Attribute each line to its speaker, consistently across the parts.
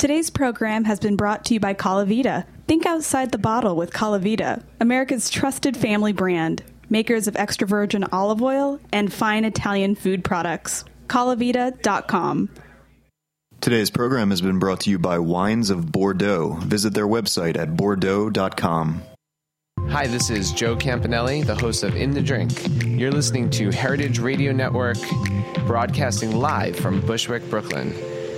Speaker 1: Today's program has been brought to you by Colavita. Think outside the bottle with Colavita, America's trusted family brand, makers of extra virgin olive oil and fine Italian food products. Colavita.com.
Speaker 2: Today's program has been brought to you by Wines of Bordeaux. Visit their website at bordeaux.com.
Speaker 3: Hi, this is Joe Campanale, the host of In the Drink. You're listening to Heritage Radio Network, broadcasting live from Bushwick, Brooklyn.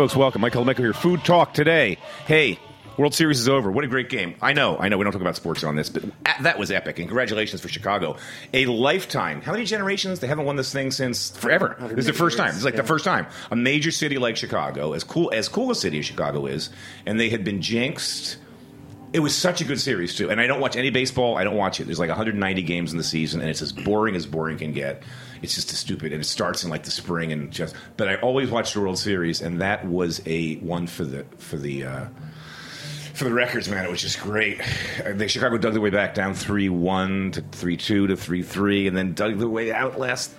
Speaker 4: Folks, welcome. Mike Colameco here. Food Talk today. Hey, World Series is over. What a great game. I know, I know, we don't talk about sports on this, but that was epic. And congratulations for Chicago. A lifetime. How many generations? They haven't won this thing since forever. This is the first time. This is like the first time. A major city like Chicago, as cool as cool a city as Chicago is, and they had been jinxed. It was such a good series too, and I don't watch any baseball. I don't watch it. There's like 190 games in the season, and it's as boring as boring can get. It's just stupid, and it starts in like the spring, and just. But I always watch the World Series, and that was a one for the for the. Uh, for the records, man, it was just great. The Chicago dug their way back down three one to three two to three three, and then dug their way out last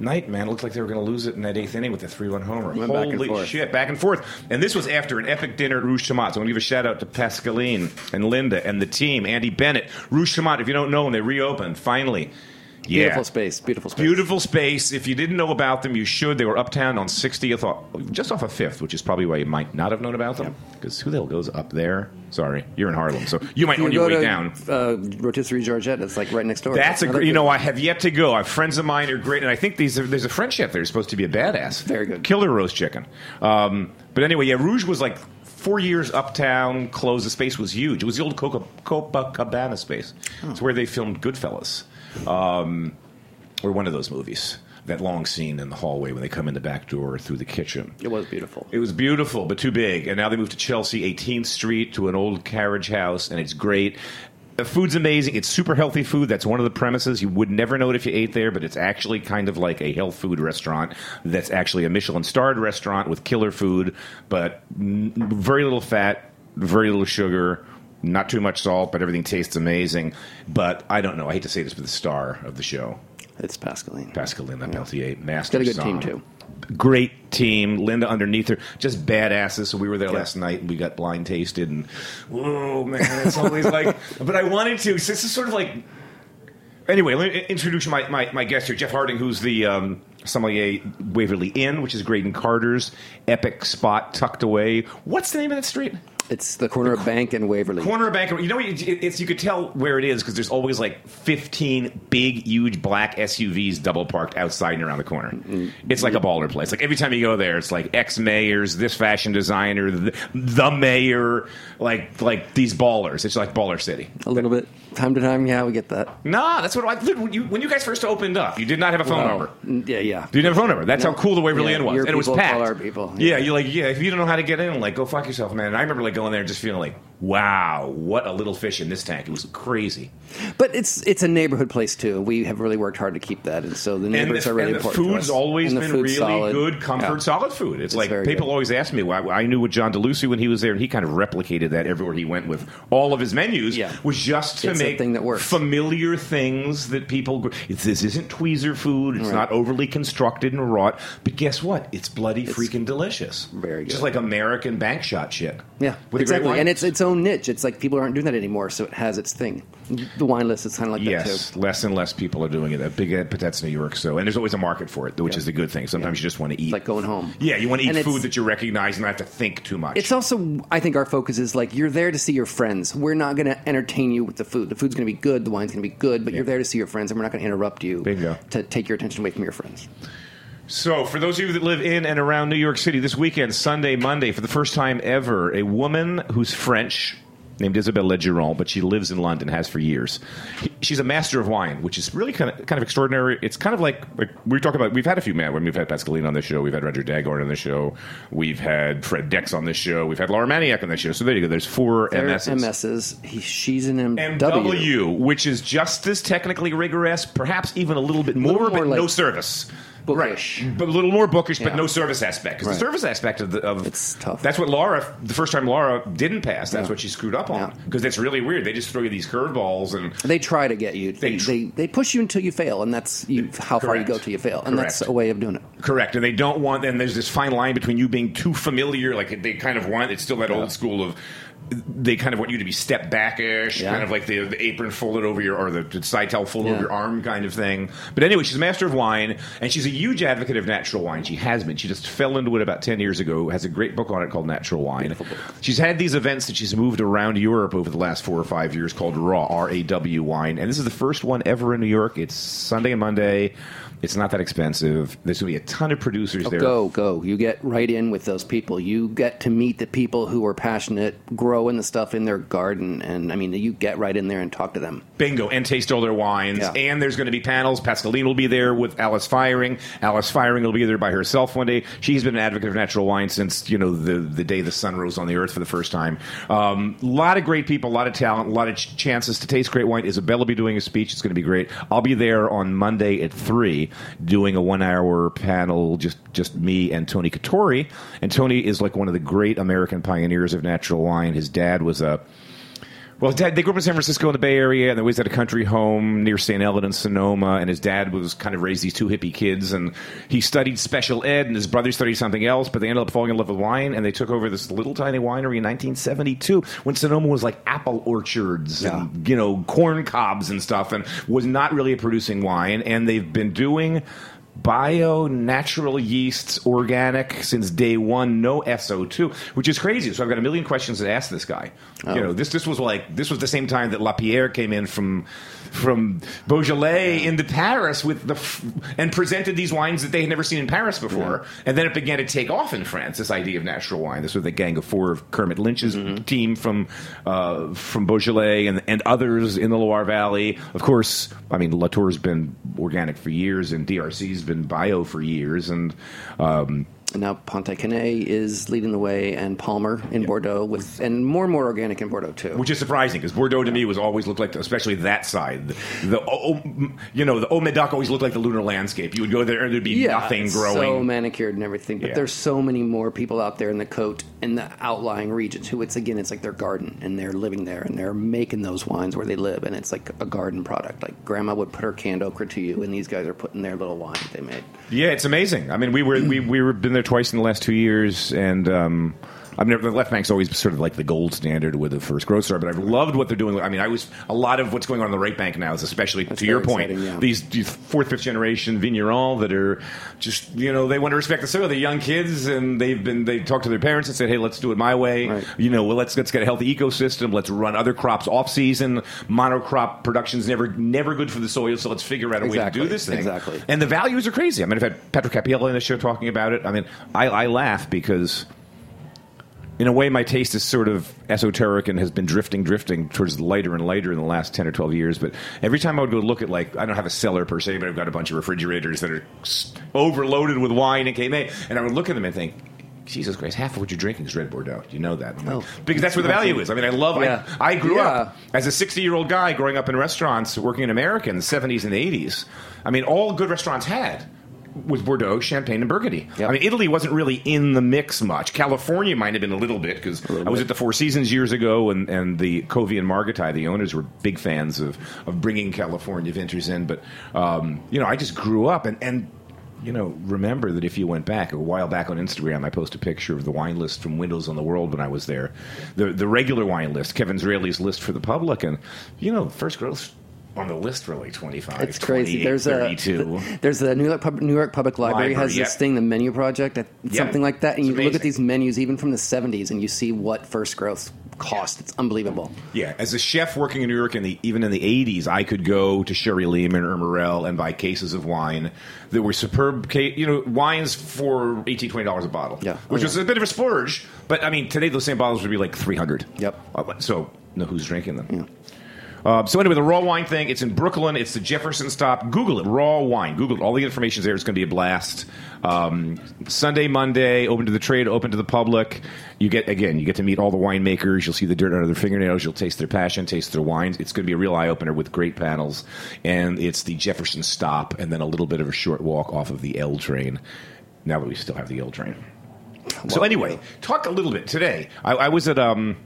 Speaker 4: night. Man, it looked like they were going to lose it in that eighth inning with the three one homer.
Speaker 5: Went back and
Speaker 4: Holy
Speaker 5: forth.
Speaker 4: shit, back and forth. And this was after an epic dinner at Rouge Tomate. So I want to give a shout out to Pascaline and Linda and the team, Andy Bennett, Rouge Tomate. If you don't know, when they reopened finally. Yeah.
Speaker 5: Beautiful space. Beautiful space.
Speaker 4: Beautiful space. If you didn't know about them, you should. They were uptown on 60th, off- just off of 5th, which is probably why you might not have known about them. Because who the hell goes up there? Sorry, you're in Harlem, so you might
Speaker 5: You
Speaker 4: on your
Speaker 5: go
Speaker 4: way
Speaker 5: to
Speaker 4: down.
Speaker 5: uh, Rotisserie Georgette. It's like right next door.
Speaker 4: That's a great. You know, I have yet to go. I have friends of mine are great, and I think these are, there's a French chef there who's supposed to be a badass.
Speaker 5: Very good.
Speaker 4: Killer roast chicken. Um, but anyway, yeah, Rouge was like four years uptown. Closed. The space was huge. It was the old Coca- Copacabana space. It's where they filmed Goodfellas, um, or one of those movies. That long scene in the hallway when they come in the back door through the kitchen.
Speaker 5: It was beautiful.
Speaker 4: It was beautiful, but too big. And now they moved to Chelsea, 18th Street, to an old carriage house, and it's great. The food's amazing. It's super healthy food. That's one of the premises. You would never know it if you ate there, but it's actually kind of like a health food restaurant that's actually a Michelin starred restaurant with killer food, but very little fat, very little sugar. Not too much salt, but everything tastes amazing. But I don't know. I hate to say this, but the star of the show,
Speaker 5: It's Pascaline.
Speaker 4: Pascaline Lepeltier, master.
Speaker 5: Got a good
Speaker 4: song.
Speaker 5: team, too.
Speaker 4: Great team. Linda underneath her, just badasses. So we were there last night and we got blind tasted and whoa, man, it's always like. But I wanted to. This is sort of like. Anyway, let me introduce my, my, my guest here, Jeff Harding, who's the um, sommelier Waverly Inn, which is Graydon Carter's epic spot tucked away. What's the name of that street?
Speaker 5: It's the corner of Bank and Waverly.
Speaker 4: Corner of Bank. You know, it's you could tell where it is because there's always like 15 big, huge black SUVs double parked outside and around the corner.
Speaker 5: Mm-hmm.
Speaker 4: It's like a baller place. Like every time you go there, it's like ex mayors, this fashion designer, the, the mayor, like like these ballers. It's like baller city.
Speaker 5: A little bit. Time to time, yeah, we get that.
Speaker 4: Nah, that's what I when you when you guys first opened up. You did not have a phone
Speaker 5: Well,
Speaker 4: number.
Speaker 5: Yeah, yeah.
Speaker 4: You didn't have a phone number. That's
Speaker 5: No.
Speaker 4: how cool the Waverly
Speaker 5: Yeah,
Speaker 4: Inn was, and it was packed.
Speaker 5: call our people.
Speaker 4: Yeah, you're like, yeah. If you don't know how to get in, like, go fuck yourself, man. And I remember like going there and just feeling like, wow, what a little fish in this tank. It was crazy.
Speaker 5: But it's it's a neighborhood place too. We have really worked hard to keep that, and so the neighbors
Speaker 4: the,
Speaker 5: are really
Speaker 4: and the
Speaker 5: important. to
Speaker 4: food's always
Speaker 5: And
Speaker 4: been
Speaker 5: food's
Speaker 4: really
Speaker 5: solid.
Speaker 4: good, comfort,
Speaker 5: Yeah.
Speaker 4: solid food. It's, like people
Speaker 5: good.
Speaker 4: always ask me. Well, I, I knew with John DeLucie when he was there, and he kind of replicated that everywhere he went with all of his menus.
Speaker 5: Yeah.
Speaker 4: was just to
Speaker 5: It's
Speaker 4: make
Speaker 5: thing that works.
Speaker 4: familiar things that people. It's, this isn't tweezer food. It's
Speaker 5: Right.
Speaker 4: not overly constructed and wrought. But guess what? It's bloody freaking delicious.
Speaker 5: very good.
Speaker 4: Just like American bank shot shit.
Speaker 5: Yeah,
Speaker 4: With a great
Speaker 5: exactly. And it's its own niche. It's like people aren't doing that anymore, so it has its thing. The wine list is kind of like that
Speaker 4: Yes,
Speaker 5: too.
Speaker 4: less and less people are doing it. A big, but that's New York. So, and there's always a market for it, which
Speaker 5: Yeah.
Speaker 4: is the good thing. Sometimes you just want to eat.
Speaker 5: It's like going home.
Speaker 4: Yeah, you want to eat
Speaker 5: And
Speaker 4: food that you recognize and not have to think too much.
Speaker 5: It's also, I think, our focus is like you're there to see your friends. We're not going to entertain you with the food. The food's going to be good, the wine's going to be good, but you're there to see your friends, and we're not going to interrupt you
Speaker 4: Bingo.
Speaker 5: to take your attention away from your friends.
Speaker 4: So, for those of you that live in and around New York City, this weekend, Sunday, Monday, for the first time ever, a woman who's French named Isabelle Legeron, but she lives in London, has for years. She's a master of wine, which is really kind of kind of extraordinary. It's kind of like, like we talk about. We've had a few men. We've had Pascaline on the show. We've had Roger Dagorn on the show. We've had Fred Dex on the show. We've had Laura Maniec on the show. So there you go. There's four
Speaker 5: They're
Speaker 4: MSs.
Speaker 5: MSs. He, she's an MW.
Speaker 4: MW, which is just as technically rigorous, perhaps even a little bit more,
Speaker 5: Little more
Speaker 4: but
Speaker 5: like
Speaker 4: no service.
Speaker 5: Bookish.
Speaker 4: Right. But a little more bookish, but
Speaker 5: Yeah.
Speaker 4: no service aspect. Because
Speaker 5: Right.
Speaker 4: the service aspect of, the, of
Speaker 5: It's tough.
Speaker 4: That's what Laura, the first time Laura didn't pass, that's
Speaker 5: Yeah.
Speaker 4: what she screwed up on.
Speaker 5: Yeah.
Speaker 4: Because it's really weird. They just throw you these curveballs and
Speaker 5: They try to get you.
Speaker 4: They
Speaker 5: They,
Speaker 4: tr-
Speaker 5: they, they push you until you fail, and that's you, how far you go till you fail, and that's a way of doing it.
Speaker 4: Correct, and they don't want. And there's this fine line between you being too familiar, like they kind of want. It's still that old school of. They kind of want you to be step backish,
Speaker 5: Yeah.
Speaker 4: kind of like the, the apron folded over your or the side towel folded
Speaker 5: Yeah.
Speaker 4: over your arm, kind of thing. But anyway, she's a master of wine, and she's a huge advocate of natural wine. She has been. She just fell into it about ten years ago. Has a great book on it called Natural Wine. She's had these events that she's moved around Europe over the last four or five years called Raw R A W Wine, and this is the first one ever in New York. It's Sunday and Monday. It's not that expensive. There's going to be a ton of producers there.
Speaker 5: Go, go. You get right in with those people. You get to meet the people who are passionate, growing the stuff in their garden, and I mean, you get right in there and talk to them.
Speaker 4: Bingo, and taste all their wines.
Speaker 5: Yeah.
Speaker 4: And there's going to be panels. Pascaline will be there with Alice Feiring. Alice Feiring will be there by herself one day. She's been an advocate of natural wine since you know the the day the sun rose on the earth for the first time. A um, lot of great people, a lot of talent, a lot of ch- chances to taste great wine. Isabella will be doing a speech. It's going to be great. I'll be there on Monday at doing a one hour panel. Just just me and Tony Coturri. And Tony is like one of the great American pioneers of natural wine. His dad was a well, dad, they grew up in San Francisco in the Bay Area, and they always had a country home near St. Ellen and Sonoma. And his dad was kind of raised these two hippie kids, and he studied special ed, and his brother studied something else. But they ended up falling in love with wine, and they took over this little tiny winery in 1972 when Sonoma was like apple orchards and you know corn cobs and stuff, and was not really producing wine. And they've been doing bio natural yeasts organic since day one no so2 which is crazy. So i've got a million questions to ask this guy. You oh. know this this was like this was the same time that lapierre came in from from beaujolais into paris with the f- and presented these wines that they had never seen in paris before. And then it began to take off in france this idea of natural wine. This was the gang of four of kermit lynch's team from uh, from beaujolais and, and others in the loire valley. Of course i mean latour's been organic for years and drc's been bio for years. And um,
Speaker 5: And now Pontet Canet is leading the way, and Palmer in Bordeaux, with and more and more organic in Bordeaux too.
Speaker 4: which is surprising because Bordeaux to me was always looked like, especially that side, the, the oh, oh, you know the Haut Medoc always looked like the lunar landscape. You would go there and there'd be nothing growing.
Speaker 5: so manicured and everything. But
Speaker 4: Yeah.
Speaker 5: there's so many more people out there in the coat in the outlying regions who it's again it's like their garden and they're living there and they're making those wines where they live and it's like a garden product. Like grandma would put her canned okra to you, and these guys are putting their little wine that they made.
Speaker 4: Yeah, it's amazing. I mean, we were we we were been there twice in the last two years, and um, I've never the left bank's always sort of like the gold standard with the first growth star, but I've loved what they're doing. I mean, I was a lot of what's going on in the right bank now is especially
Speaker 5: That's
Speaker 4: to your
Speaker 5: very
Speaker 4: point
Speaker 5: exciting, yeah.
Speaker 4: these, these fourth fifth generation vignerons that are just you know they want to respect the soil. They're young kids, and they've been they talked to their parents and said, hey, let's do it my way.
Speaker 5: Right.
Speaker 4: You know, well, let's let's get a healthy ecosystem. Let's run other crops off season. Monocrop production's never never good for the soil, so let's figure out a way to do this thing.
Speaker 5: exactly.
Speaker 4: And the values are crazy. I mean, I've had Patrick Cappiello in the show talking about it. I mean, I, I laugh because, in a way, my taste is sort of esoteric and has been drifting, drifting towards lighter and lighter in the last 10 or 12 years. But every time I would go look at, like, I don't have a cellar per se, but I've got a bunch of refrigerators that are overloaded with wine and KMA. And I would look at them and think, Jesus Christ, half of what you're drinking is Red Bordeaux. You know that? Like,
Speaker 5: Oh.
Speaker 4: because that's where the value is. I mean, I love,
Speaker 5: Yeah.
Speaker 4: I, I grew
Speaker 5: Yeah.
Speaker 4: up as a 60 year old guy growing up in restaurants, working in America in the 70s and 80s. I mean, all good restaurants had was Bordeaux, Champagne, and Burgundy.
Speaker 5: Yep.
Speaker 4: I mean, Italy wasn't really in the mix much. California might have been a little bit because I was
Speaker 5: bit.
Speaker 4: at the Four Seasons years ago, and, and the Kovi and Margittai, the owners, were big fans of, of bringing California vintners in. But, um, you know, I just grew up and. and you know, remember that if you went back a while back on Instagram, I posted a picture of the wine list from Windows on the World when I was there. The the regular wine list, Kevin Zraly's list for the public, and you know, first growth on the list for like 25.
Speaker 5: It's crazy. There's a there's the New York Pub- New York Public Library,
Speaker 4: Library,
Speaker 5: has this
Speaker 4: yeah.
Speaker 5: thing, the Menu Project,
Speaker 4: Yeah.
Speaker 5: something like that, and
Speaker 4: It's
Speaker 5: you look at these menus even from the 70s, and you see what first growth cost. It's unbelievable.
Speaker 4: Yeah, as a chef working in New York in the even in the '80s, I could go to Sherry Lehmann or Morrell and buy cases of wine that were superb, you know, wines for 18 20 dollars a bottle.
Speaker 5: Yeah.
Speaker 4: which
Speaker 5: Oh,
Speaker 4: was a bit of a splurge. But I mean, today those same bottles would be like 300.
Speaker 5: Yep.
Speaker 4: Uh, So, know who's drinking them? Uh, so anyway, the raw wine thing. It's in Brooklyn. It's the Jefferson stop. Google it. Raw wine. Google it. All the information's there. It's going to be a blast. Um, Sunday, Monday, open to the trade, open to the public. You get again. You get to meet all the winemakers. You'll see the dirt under their fingernails. You'll taste their passion, taste their wines. It's going to be a real eye opener with great panels. And it's the Jefferson stop, and then a little bit of a short walk off of the L train. Now that we still have the L train. So anyway, talk a little bit today. I, I was at um,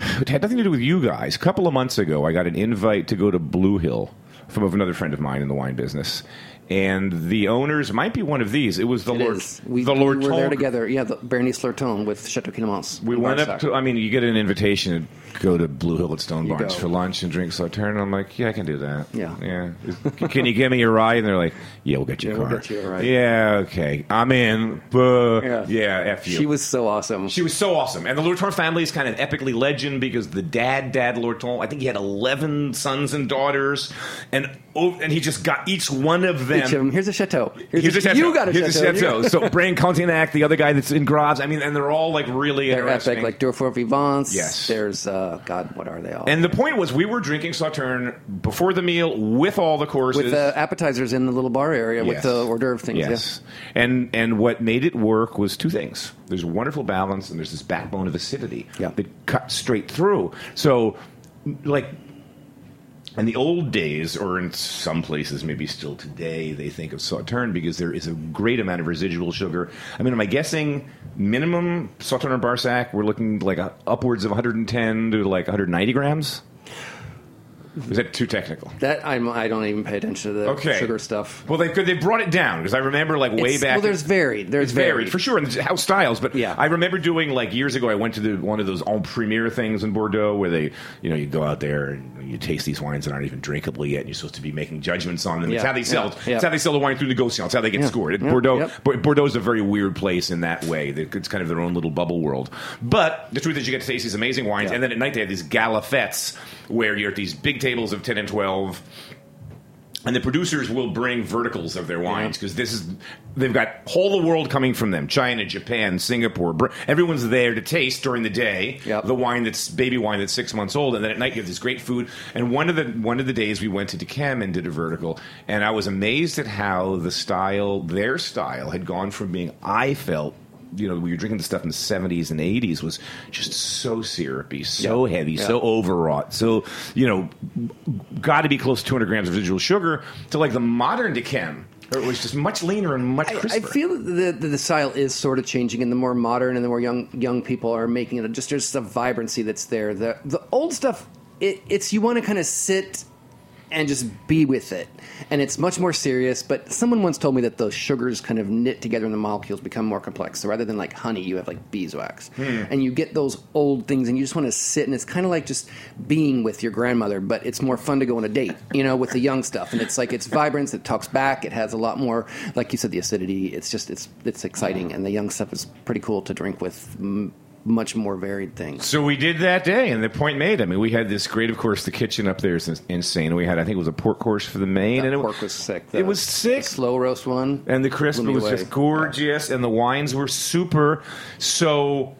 Speaker 4: it had nothing to do with you guys. A couple of months ago, I got an invite to go to Blue Hill from another friend of mine in the wine business, and the owners might be one of these. It was the
Speaker 5: It
Speaker 4: Lord,
Speaker 5: is. We,
Speaker 4: the Lord
Speaker 5: we were there together. Yeah, the Berenice Lurton with Chateau Climens.
Speaker 4: We went up to. I mean, you get an invitation to go to Blue Hill at Stone
Speaker 5: You
Speaker 4: Barns
Speaker 5: go.
Speaker 4: for lunch and drink Sauterne. I'm like, yeah, I can do that.
Speaker 5: Yeah.
Speaker 4: yeah. Can you give me a ride? And they're like, yeah, we'll get you a car.
Speaker 5: we'll get you a ride.
Speaker 4: Yeah, okay, I'm in.
Speaker 5: Yeah.
Speaker 4: yeah, f you.
Speaker 5: She was so awesome.
Speaker 4: She was so awesome. And the Lurton family is kind of epically legend because the dad, Dad Lurton, I think he had 11 sons and daughters. And oh, and he just got each one of them.
Speaker 5: Each of 'em, Here's a chateau. Here's,
Speaker 4: Here's
Speaker 5: a,
Speaker 4: a chateau.
Speaker 5: You got a
Speaker 4: Here's
Speaker 5: chateau.
Speaker 4: a chateau. so Brane Cantenac, the other guy that's in Graz. I mean, and they're all like really
Speaker 5: They're epic, like Durfort Vivens.
Speaker 4: Yes.
Speaker 5: There's uh, God, what are they all?
Speaker 4: and the point was, we were drinking Sauterne before the meal with all the courses.
Speaker 5: with the appetizers in the little bar area with the hors d'oeuvre things.
Speaker 4: Yes. And and what made it work was two things. There's a wonderful balance and there's this backbone of acidity
Speaker 5: Yeah.
Speaker 4: that cut straight through. So like in the old days, or in some places, maybe still today, they think of Sauterne because there is a great amount of residual sugar. I mean, am I guessing minimum Sauterne or Barsac? We're looking like a, upwards of 110 to like 190 grams. Is that too technical?
Speaker 5: That I'm, I don't even pay attention to the
Speaker 4: Okay.
Speaker 5: sugar stuff.
Speaker 4: Well, they they brought it down because I remember like way
Speaker 5: It's-
Speaker 4: back.
Speaker 5: Well, there's varied. There's
Speaker 4: It's varied for sure, in house styles. But
Speaker 5: Yeah.
Speaker 4: I remember doing like years ago. I went to the, one of those en primeur things in Bordeaux where they, you know, you go out there and you taste these wines that aren't even drinkable yet, and you're supposed to be making judgments on them. It's how they sell.
Speaker 5: yeah, yeah.
Speaker 4: It's how they sell the wine through negotiation. It's how they get
Speaker 5: Yeah,
Speaker 4: scored. At
Speaker 5: yeah,
Speaker 4: Bordeaux,
Speaker 5: yep.
Speaker 4: Bordeaux is a very weird place in that way. It's kind of their own little bubble world. But the truth is, you get to taste these amazing wines,
Speaker 5: Yeah.
Speaker 4: and then at night they have these gala galafettes where you're at these big tables of ten and twelve. And the producers will bring verticals of their wines because this is they've got whole the world coming from them: China, Japan, Singapore. Br- Everyone's there to taste during the day
Speaker 5: Yep.
Speaker 4: the wine that's baby wine that's six months old, and then at night you have this great food. And one of the one of the days we went to d'Yquem and did a vertical, and I was amazed at how the style, their style, had gone from being I felt. You know, we you're drinking the stuff in the 70s and 80s was just so syrupy, so
Speaker 5: Yeah.
Speaker 4: heavy,
Speaker 5: Yeah.
Speaker 4: so overwrought, so you know, got to be close to 200 grams of residual sugar to like the modern d'Yquem. It was just much leaner and much
Speaker 5: I. I feel that the, the style is sort of changing, and the more modern and the more young young people are making it. Just there's a vibrancy that's there. The the old stuff, it, it's you want to kind of sit and just be with it, and it's much more serious. But someone once told me that those sugars kind of knit together and the molecules become more complex. So rather than like honey, you have like beeswax, hmm. and you get those old things, and you just want to sit, and it's kind of like just being with your grandmother, but it's more fun to go on a date, you know, with the young stuff, and it's like it's vibrance, it talks back, it has a lot more, like you said, the acidity. It's just it's it's exciting, and the young stuff is pretty cool to drink with. Mm, Much more varied things.
Speaker 4: So we did that day, and the point made. I mean, we had this great, of course, the kitchen up there is insane. We had, I think, it was a pork course for the main,
Speaker 5: That
Speaker 4: and it
Speaker 5: pork was sick.
Speaker 4: It was sick.
Speaker 5: slow roast one,
Speaker 4: and the crisp was
Speaker 5: away.
Speaker 4: just gorgeous, and the wines were super. So,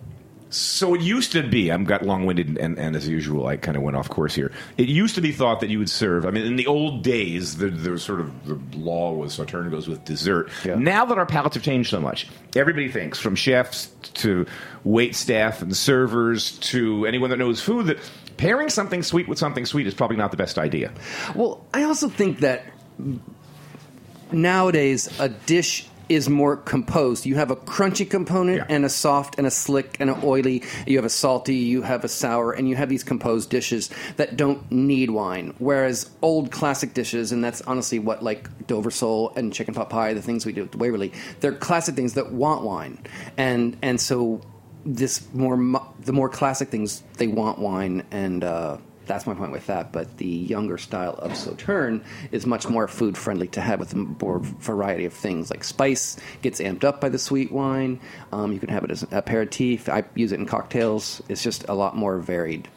Speaker 4: so it used to be. I'm got long winded, and, and as usual, I kind of went off course here. It used to be thought that you would serve. I mean, in the old days, the, the sort of the law was Sauterne goes with dessert.
Speaker 5: Yeah.
Speaker 4: Now that our palates have changed so much, everybody thinks, from chefs to wait staff and servers to anyone that knows food, that pairing something sweet with something sweet is probably not the best idea.
Speaker 5: Well, I also think that nowadays a dish is more composed. You have a crunchy component
Speaker 4: Yeah.
Speaker 5: and a soft and a slick and an oily. You have a salty, you have a sour, and you have these composed dishes that don't need wine. Whereas old classic dishes, and that's honestly what like Dover sole and chicken pot pie, the things we do at Waverly, they're classic things that want wine, and and so this more the more classic things they want wine and. Uh, that's my point with that. But the younger style of Sauterne is much more food friendly to have with a more variety of things. Like spice gets amped up by the sweet wine. Um, you can have it as an aperitif. I use it in cocktails. It's just a lot more varied.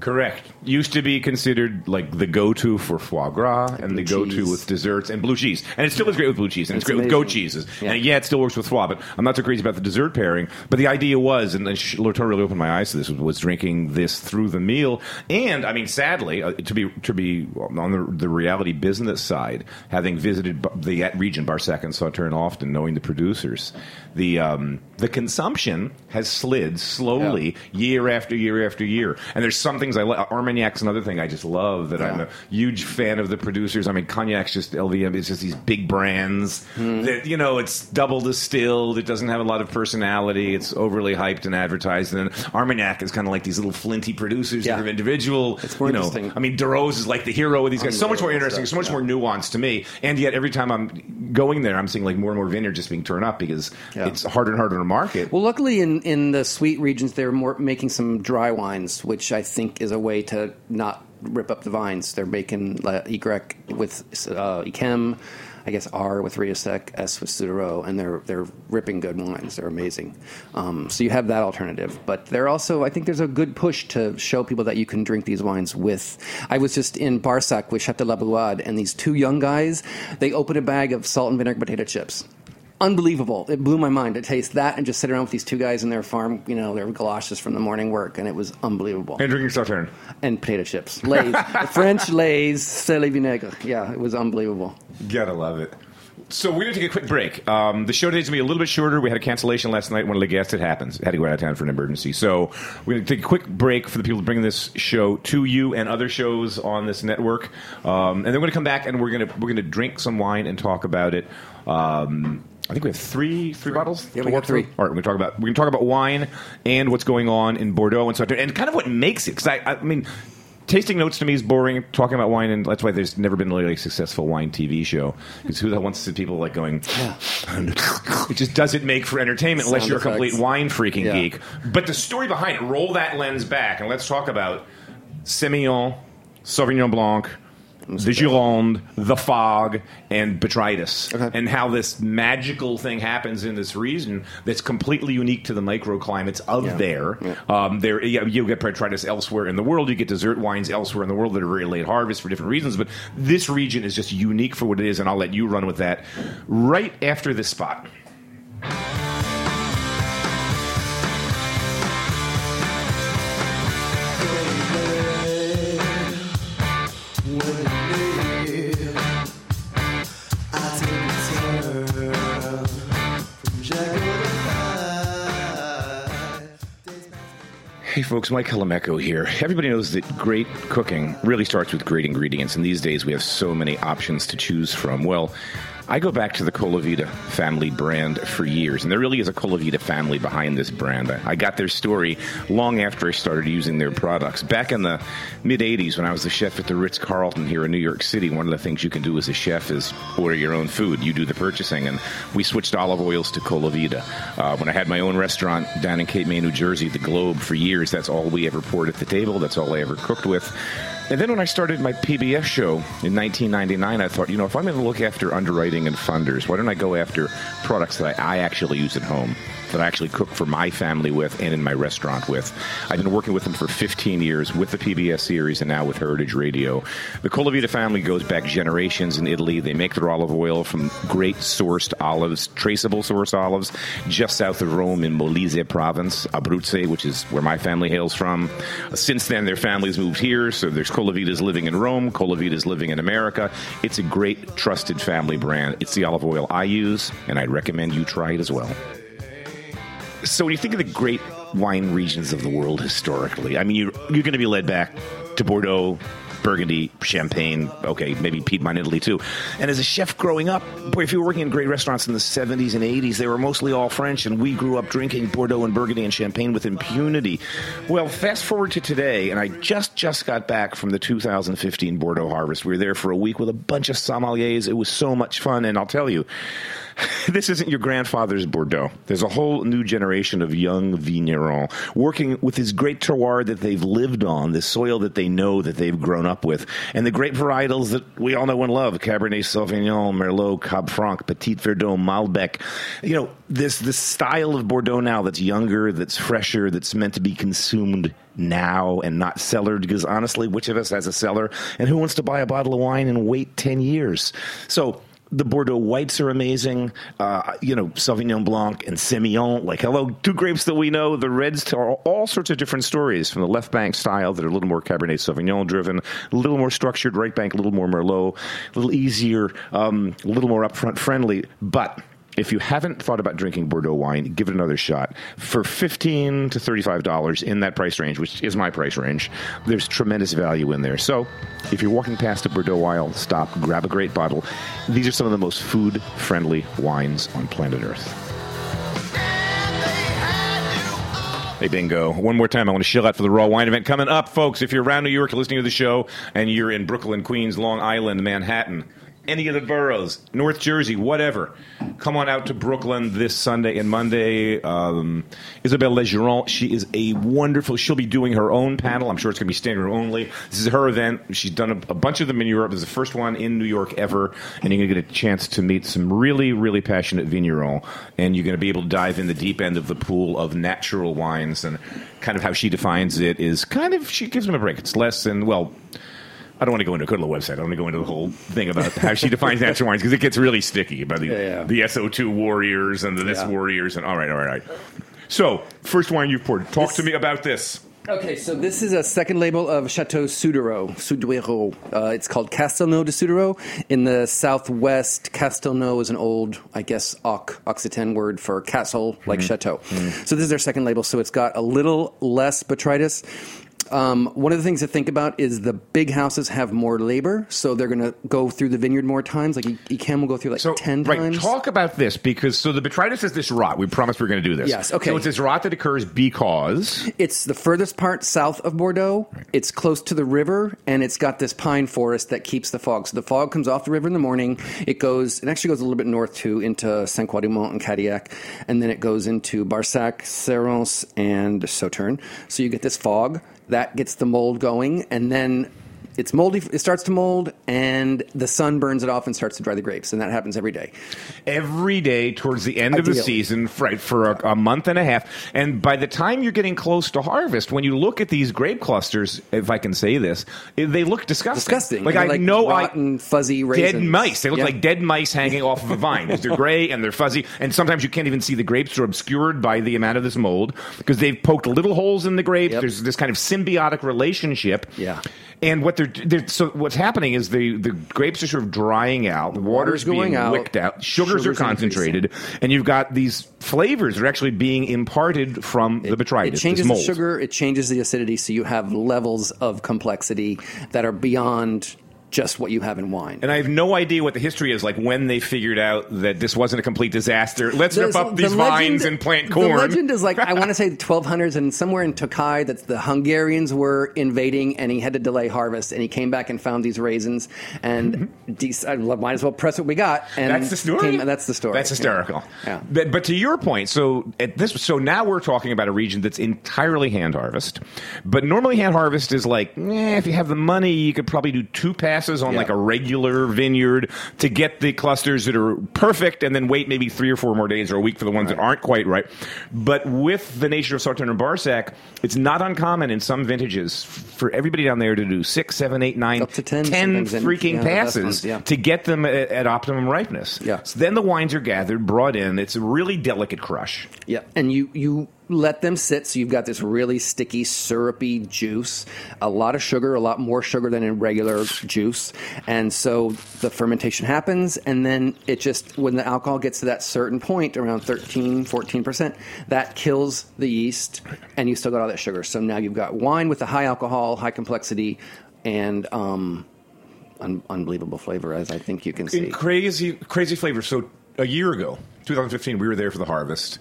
Speaker 4: Correct. Used to be considered like the go-to for foie gras and the go-to
Speaker 5: cheese.
Speaker 4: with desserts and blue cheese, and it still is great with blue cheese, and it's,
Speaker 5: It's
Speaker 4: great with goat cheeses.
Speaker 5: Yeah.
Speaker 4: And yeah, it still works with foie, but I'm not so crazy about the dessert pairing. But the idea was, and Latour really opened my eyes to this, was, drinking this through the meal. And I mean, sadly, uh, to be to be on the, the reality business side, having visited the region Barsac and Sauterne often, knowing the producers, the um, the consumption has slid slowly year after year after year. And there's some things I like. Armagnac's another thing I just love that I'm a huge fan of the producers. I mean, Cognac's just LVM. It's just these big brands
Speaker 5: Hmm.
Speaker 4: that you know it's double distilled. It doesn't have a lot of personality. It's overly hyped and advertised. And then Armagnac is kind of like these little flinty producers
Speaker 5: Yeah.
Speaker 4: that are individual.
Speaker 5: It's more
Speaker 4: you know,
Speaker 5: interesting.
Speaker 4: I mean, Darroze is like the hero of these guys. So much more interesting.
Speaker 5: stuff,
Speaker 4: So much
Speaker 5: yeah.
Speaker 4: more nuanced to me. And yet, every time I'm going there, I'm seeing like more and more vineyards just being turned up because
Speaker 5: Yeah.
Speaker 4: it's harder and harder to market.
Speaker 5: Well, luckily in, in the sweet regions, they're more making some dry wines, which I think is a way to not rip up the vines. They're making La Ygrec with uh, I guess R with Rieussec, S with Suduiraut, and they're they're ripping good wines. They're amazing. Um, so you have that alternative, but they're also I think there's a good push to show people that you can drink these wines with. I was just in Barsac with de la and these two young guys they opened a bag of salt and vinegar potato chips unbelievable. It blew my mind to taste that and just sit around with these two guys in their farm, you know, their galoshes from the morning work, and it was unbelievable.
Speaker 4: and drinking Sauterne.
Speaker 5: And potato chips, Lay's, French Lay's, sel vinaigre. Yeah, it was unbelievable.
Speaker 4: Gotta love it. So we're gonna take a quick break. Um, the show today's gonna be a little bit shorter. We had a cancellation last night. One of the guests it happens had to go out of town for an emergency. So we're gonna take a quick break for the people bringing this show to you and other shows on this network. Um, and then we're gonna come back and we're gonna we're gonna drink some wine and talk about it. Um, I think we have three three bottles.
Speaker 5: Yeah, we got
Speaker 4: work through.
Speaker 5: three.
Speaker 4: All right, we're gonna talk about we're gonna talk about wine and what's going on in Bordeaux and so on and kind of what makes it. Because I, I mean. Tasting notes to me is boring. Talking about wine, and that's why there's never been really a successful wine TV show. Because who the hell wants to see people like going? it just doesn't make for entertainment unless you're a complete wine freaking
Speaker 5: Yeah.
Speaker 4: geek. But the story behind it, roll that lens back, and let's talk about Semillon, Sauvignon Blanc, the Gironde, the Fog, and Botrytis,
Speaker 5: Okay.
Speaker 4: and how this magical thing happens in this region that's completely unique to the microclimates of
Speaker 5: Yeah.
Speaker 4: there.
Speaker 5: Yeah.
Speaker 4: Um, there, yeah, you get Botrytis elsewhere in the world. You get dessert wines elsewhere in the world that are very late harvest for different reasons. But this region is just unique for what it is, and I'll let you run with that right after this spot. Folks, Mike Colameco here. Everybody knows that great cooking really starts with great ingredients, and these days we have so many options to choose from. Well, I go back to the Colavita family brand for years, and there really is a Colavita family behind this brand. I got their story long after I started using their products. Back in the mid 80s, when I was the chef at the Ritz Carlton here in New York City, one of the things you can do as a chef is order your own food. You do the purchasing, and we switched olive oils to Colavita. Uh, when I had my own restaurant down in Cape May, New Jersey, the Globe, for years, that's all we ever poured at the table. That's all I ever cooked with. And then when I started my PBS show in 1999, I thought, you know, if I'm going to look after underwriting and funders, why don't I go after products that I, I actually use at home, that I actually cook for my family with and in my restaurant with? I've been working with them for 15 years with the PBS series and now with Heritage Radio. The Colavita family goes back generations in Italy. They make their olive oil from great sourced olives, traceable sourced olives, just south of Rome in Molise province, Abruzzo, which is where my family hails from. Since then, their families moved here, so there's Colavitas living in Rome, Colavitas living in America. It's a great, trusted family brand. It's the olive oil I use, and I'd recommend you try it as well. So when you think of the great wine regions of the world historically, I mean, you're, you're going to be led back to Bordeaux, Burgundy, Champagne, okay, maybe Piedmont, Italy too. And as a chef growing up, boy, if you were working in great restaurants in the 70s and 80s, they were mostly all French, and we grew up drinking Bordeaux and Burgundy and Champagne with impunity. Well, fast forward to today, and I just just got back from the 2015 Bordeaux harvest. We were there for a week with a bunch of sommeliers. It was so much fun, and I'll tell you, this isn't your grandfather's Bordeaux. There's a whole new generation of young vignerons working with this great terroir that they've lived on, this soil that they know that they've grown up with, and the great varietals that we all know and love: Cabernet Sauvignon, Merlot, Cab Franc, Petit Verdot, Malbec. You know, this this style of Bordeaux now that's younger, that's fresher, that's meant to be consumed now and not cellared because honestly which of us has a cellar and who wants to buy a bottle of wine and wait 10 years so the Bordeaux whites are amazing. Uh, you know, Sauvignon Blanc and Semillon. Like, hello, two grapes that we know. The reds tell all sorts of different stories from the left bank style that are a little more Cabernet Sauvignon driven, a little more structured, right bank, a little more Merlot, a little easier, um, a little more upfront friendly. But if you haven't thought about drinking Bordeaux wine, give it another shot. For fifteen to thirty-five dollars in that price range, which is my price range, there's tremendous value in there. So, if you're walking past a Bordeaux wine, stop, grab a great bottle. These are some of the most food-friendly wines on planet Earth. Hey, bingo. One more time, I want to shill out for the Raw Wine event coming up, folks. If you're around New York, listening to the show, and you're in Brooklyn, Queens, Long Island, Manhattan, any of the boroughs, North Jersey, whatever. Come on out to Brooklyn this Sunday and Monday. Um, Isabelle Legeron, she is a wonderful. She'll be doing her own panel. I'm sure it's going to be standing room only. This is her event. She's done a, a bunch of them in Europe. This is the first one in New York ever, and you're going to get a chance to meet some really, really passionate vignerons, and you're going to be able to dive in the deep end of the pool of natural wines and kind of how she defines it is kind of she gives them a break. It's less than well. I don't want to go into to the website. I don't want to go into the whole thing about how she defines natural wines because it gets really sticky about the
Speaker 5: Yeah, yeah.
Speaker 4: the SO2 warriors and the this
Speaker 5: Yeah.
Speaker 4: warriors and all right, all right, all right. So, first wine you've poured. Talk to me about this.
Speaker 5: Okay, so this is a second label of Chateau Suduiraut. Suduiraut. Uh, it's called Castelnau de Suduiraut. In the southwest, Castelnau is an old, I guess, Oc- Occitan word for castle, like chateau. So this is their second label. So it's got a little less botrytis. Um, one of the things to think about is the big houses have more labor, so they're going to go through the vineyard more times. Like Yquem will go through like
Speaker 4: So,
Speaker 5: ten
Speaker 4: right,
Speaker 5: times.
Speaker 4: talk about this because so the botrytis is this rot. We promised we are going to do this.
Speaker 5: Yes, okay.
Speaker 4: So it's this rot that occurs because
Speaker 5: It's the furthest part south of Bordeaux. It's close to the river, and it's got this pine forest that keeps the fog. So the fog comes off the river in the morning. It goes, it actually goes a little bit north too, into Saint Quadimont and Cadillac, and then it goes into Barsac, Serrance, and Sauterne. So you get this fog that gets the mold going, and then it's moldy. It starts to mold, and the sun burns it off and starts to dry the grapes, and that happens every day.
Speaker 4: every day towards the end of the season, right, for a, a month and a half, and by the time you're getting close to harvest, when you look at these grape clusters, if I can say this, they look disgusting.
Speaker 5: Disgusting.
Speaker 4: Like
Speaker 5: They're
Speaker 4: I
Speaker 5: like
Speaker 4: know I
Speaker 5: rotten, fuzzy
Speaker 4: dead mice. They look
Speaker 5: Yeah.
Speaker 4: like dead mice hanging off of a vine. They're gray and they're fuzzy, and sometimes you can't even see the grapes. They're obscured by the amount of this mold because they've poked little holes in the grapes.
Speaker 5: Yep.
Speaker 4: There's this kind of symbiotic relationship.
Speaker 5: Yeah.
Speaker 4: And what they're, they're so what's happening is the the grapes are sort of drying out. The water's
Speaker 5: water's going
Speaker 4: being
Speaker 5: out,
Speaker 4: wicked out. Sugars, are
Speaker 5: sugar's
Speaker 4: concentrated, and you've got these flavors that are actually being imparted from the botrytis.
Speaker 5: It changes the sugar, it changes the acidity, so you have levels of complexity that are beyond just what you have in wine.
Speaker 4: And I have no idea what the history is like when they figured out that this wasn't a complete disaster. Let's rip
Speaker 5: There's-
Speaker 4: up
Speaker 5: the
Speaker 4: these vines and plant corn.
Speaker 5: The legend is like I want to say the 1200s, and somewhere in Tokai that the Hungarians were invading, and he had to delay harvest, and he came back and found these raisins, and de- I might as well press what we got. And
Speaker 4: Mm-hmm. That's the story.
Speaker 5: came- that's the story.
Speaker 4: That's hysterical.
Speaker 5: Yeah.
Speaker 4: But, but to your point, so at this, so now we're talking about a region that's entirely hand harvest. But normally hand harvest is like, eh, if you have the money, you could probably do two passes on
Speaker 5: Yeah.
Speaker 4: like a regular vineyard to get the clusters that are perfect, and then wait maybe three or four more days or a week for the ones that aren't quite right. But with the nature of Sauterne and Barsac, it's not uncommon in some vintages for everybody down there to do six, seven, eight, nine,
Speaker 5: Up to 10
Speaker 4: 10 freaking
Speaker 5: yeah,
Speaker 4: passes
Speaker 5: ones, yeah.
Speaker 4: to get them at, at optimum ripeness.
Speaker 5: Yeah.
Speaker 4: So then the wines are gathered, brought in. It's a really delicate crush.
Speaker 5: Yeah, and you you let them sit, so you've got this really sticky, syrupy juice. A lot of sugar, a lot more sugar than in regular juice, and so the fermentation happens, and then it just when the alcohol gets to that certain point, around 13, 14 percent, that kills the yeast, and you still got all that sugar. So now you've got wine with a high alcohol, high complexity. and um, un- unbelievable flavor, as I think you can see.
Speaker 4: In crazy, crazy flavor. So a year ago, 2015, we were there for the harvest.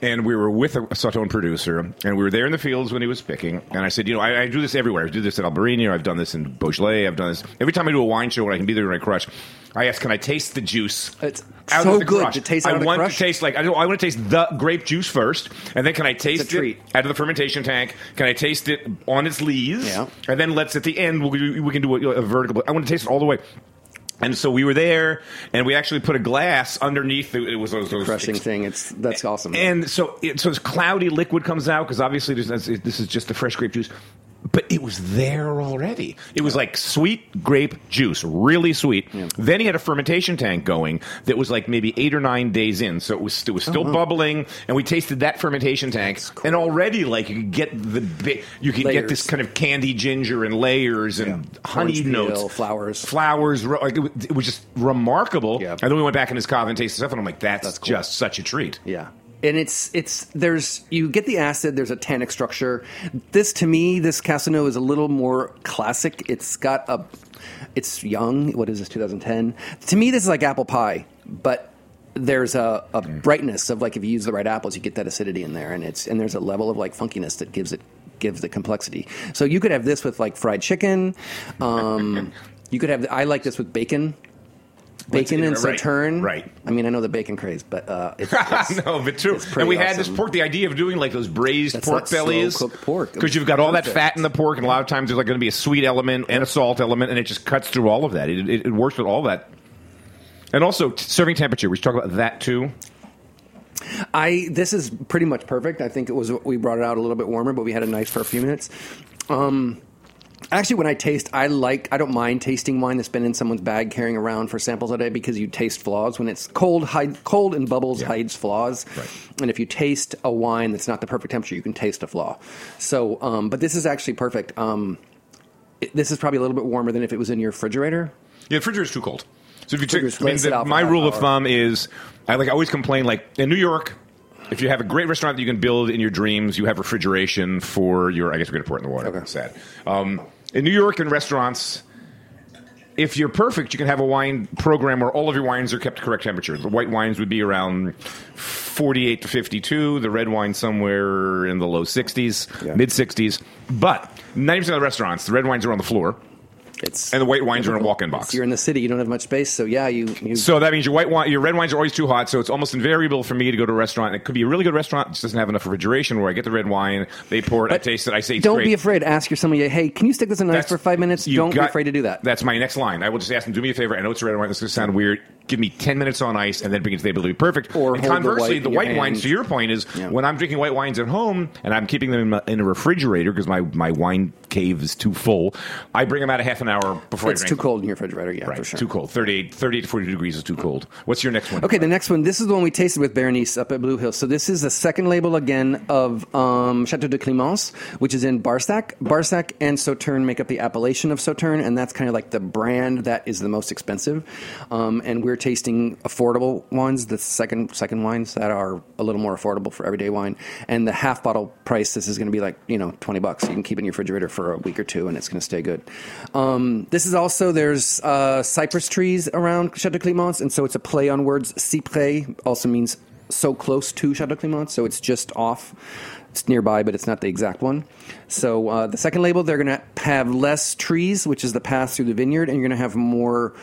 Speaker 4: And we were with a Sauterne producer, and we were there in the fields when he was picking. And I said, you know, I, I do this everywhere. I do this at Albarino. I've done this in Beaujolais. I've done this every time I do a wine show when I can be there when I crush. I ask, can I taste the juice?
Speaker 5: It's
Speaker 4: out
Speaker 5: so
Speaker 4: of the
Speaker 5: good
Speaker 4: crush?
Speaker 5: to taste
Speaker 4: I
Speaker 5: out of the
Speaker 4: want
Speaker 5: crush.
Speaker 4: to taste like I, I want to taste the grape juice first, and then can I taste it out of the fermentation tank? Can I taste it on its lees?
Speaker 5: Yeah.
Speaker 4: And then let's at the end we, we can do a, a vertical. I want to taste it all the way. And so we were there, and we actually put a glass underneath. The, it was those, those
Speaker 5: Crushing thing. It's that's awesome.
Speaker 4: and so, it, so this cloudy liquid comes out because obviously this is just the fresh grape juice. But it was there already. It was like sweet grape juice, really sweet. Then he had a fermentation tank going that was like maybe eight or nine days in, so it was it was still
Speaker 5: Uh-huh.
Speaker 4: bubbling. And we tasted that fermentation tank, and already like you could get the you could get this kind of candy ginger and layers and honey
Speaker 5: Orange
Speaker 4: notes,
Speaker 5: peel, flowers.
Speaker 4: flowers. Like it, was, it was just remarkable.
Speaker 5: Yeah.
Speaker 4: And then we went back in his cave and tasted stuff, and I'm like, that's,
Speaker 5: That's cool.
Speaker 4: just such a treat.
Speaker 5: Yeah. And it's it's there's you get the acid. There's a tannic structure. This to me, this Casino is a little more classic. It's got a, it's young. What is this? 2010. To me, this is like apple pie, but there's a, a brightness of like if you use the right apples, you get that acidity in there, and it's and there's a level of like funkiness that gives it gives the complexity. So you could have this with like fried chicken. Um, you could have. I like this with bacon. Bacon and
Speaker 4: Right,
Speaker 5: sauterne.
Speaker 4: right.
Speaker 5: I mean, I know the bacon craze, but uh, it's, it's,
Speaker 4: no, but true. And we had this pork. The idea of doing like those braised
Speaker 5: That's
Speaker 4: pork bellies,
Speaker 5: cooked pork.
Speaker 4: because you've got all that fat in the pork, and a lot of times there's like going to be a sweet element and a salt element, and it just cuts through all of that. It, it, it works with all that. And also t- serving temperature. We should talk about that too.
Speaker 5: I this is pretty much perfect. I think it was we brought it out a little bit warmer, but we had it nice for a few minutes. Um, actually, when I taste, I like I don't mind tasting wine that's been in someone's bag carrying around for samples all day because you taste flaws when it's cold. Hide, cold and bubbles hides flaws,
Speaker 4: Right.
Speaker 5: and if you taste a wine that's not the perfect temperature, you can taste a flaw. So, um, but this is actually perfect. Um, it- this is probably a little bit warmer than if it was in your refrigerator.
Speaker 4: Yeah, the refrigerator's too cold. So if you take, I mean,
Speaker 5: let it sit
Speaker 4: the-
Speaker 5: out
Speaker 4: my rule of thumb is, I like I always complain like in New York. If you have a great restaurant that you can build in your dreams, you have refrigeration for your. I guess we're going to pour it in the water.
Speaker 5: Okay.
Speaker 4: Sad. Um, in New York, in restaurants, if you're perfect, you can have a wine program where all of your wines are kept correct temperature. The white wines would be around 48 to 52, the red wine somewhere in the low 60s,
Speaker 5: Yeah.
Speaker 4: mid 60s. But 90% of the restaurants, the red wines are on the floor.
Speaker 5: It's
Speaker 4: And the white wines are in a walk-in box.
Speaker 5: You're in the city, you don't have much space, so yeah, you, you
Speaker 4: So that means your white wine, your red wines are always too hot. So it's almost invariable for me to go to a restaurant. It could be a really good restaurant, it just doesn't have enough refrigeration. Where I get the red wine, they pour it, I taste it, I say, it's
Speaker 5: don't
Speaker 4: great.
Speaker 5: be afraid. To ask your somebody, hey, can you stick this in ice for five minutes? Don't be afraid to do that.
Speaker 4: That's my next line. I will just ask them, do me a favor. I know it's a red wine. This is going to sound weird. Give me 10 minutes on ice and then bring it to the table to be perfect.
Speaker 5: Or
Speaker 4: and
Speaker 5: hold the
Speaker 4: conversely,
Speaker 5: white
Speaker 4: the white, wines, to your point, is
Speaker 5: Yeah.
Speaker 4: when I'm drinking white wines at home and I'm keeping them in, my, in a refrigerator because my, my wine cave is too full, I bring them out a half an hour before
Speaker 5: it's too
Speaker 4: them.
Speaker 5: cold in your refrigerator, yeah,
Speaker 4: Right,
Speaker 5: for sure.
Speaker 4: too cold. 38, 38 to 40 degrees is too cold. What's your next one?
Speaker 5: Okay, the next one. This is the one we tasted with Berenice up at Blue Hill. So this is the second label again of um, Chateau de Climens, which is in Barsac. Barsac and Sauterne make up the appellation of Sauterne, and that's kind of like the brand that is the most expensive. Um, and we're tasting affordable wines, the second second wines that are a little more affordable for everyday wine. And the half bottle price, this is going to be like you know twenty bucks. You can keep it in your refrigerator for a week or two, and it's going to stay good. Um, this is also there's uh, cypress trees around Chateau Climens, and so it's a play on words. Cyprès also means so close to Chateau Climens, so it's just off. It's nearby, but it's not the exact one. So uh, the second label, they're going to have less trees, which is the path through the vineyard, and you're going to have more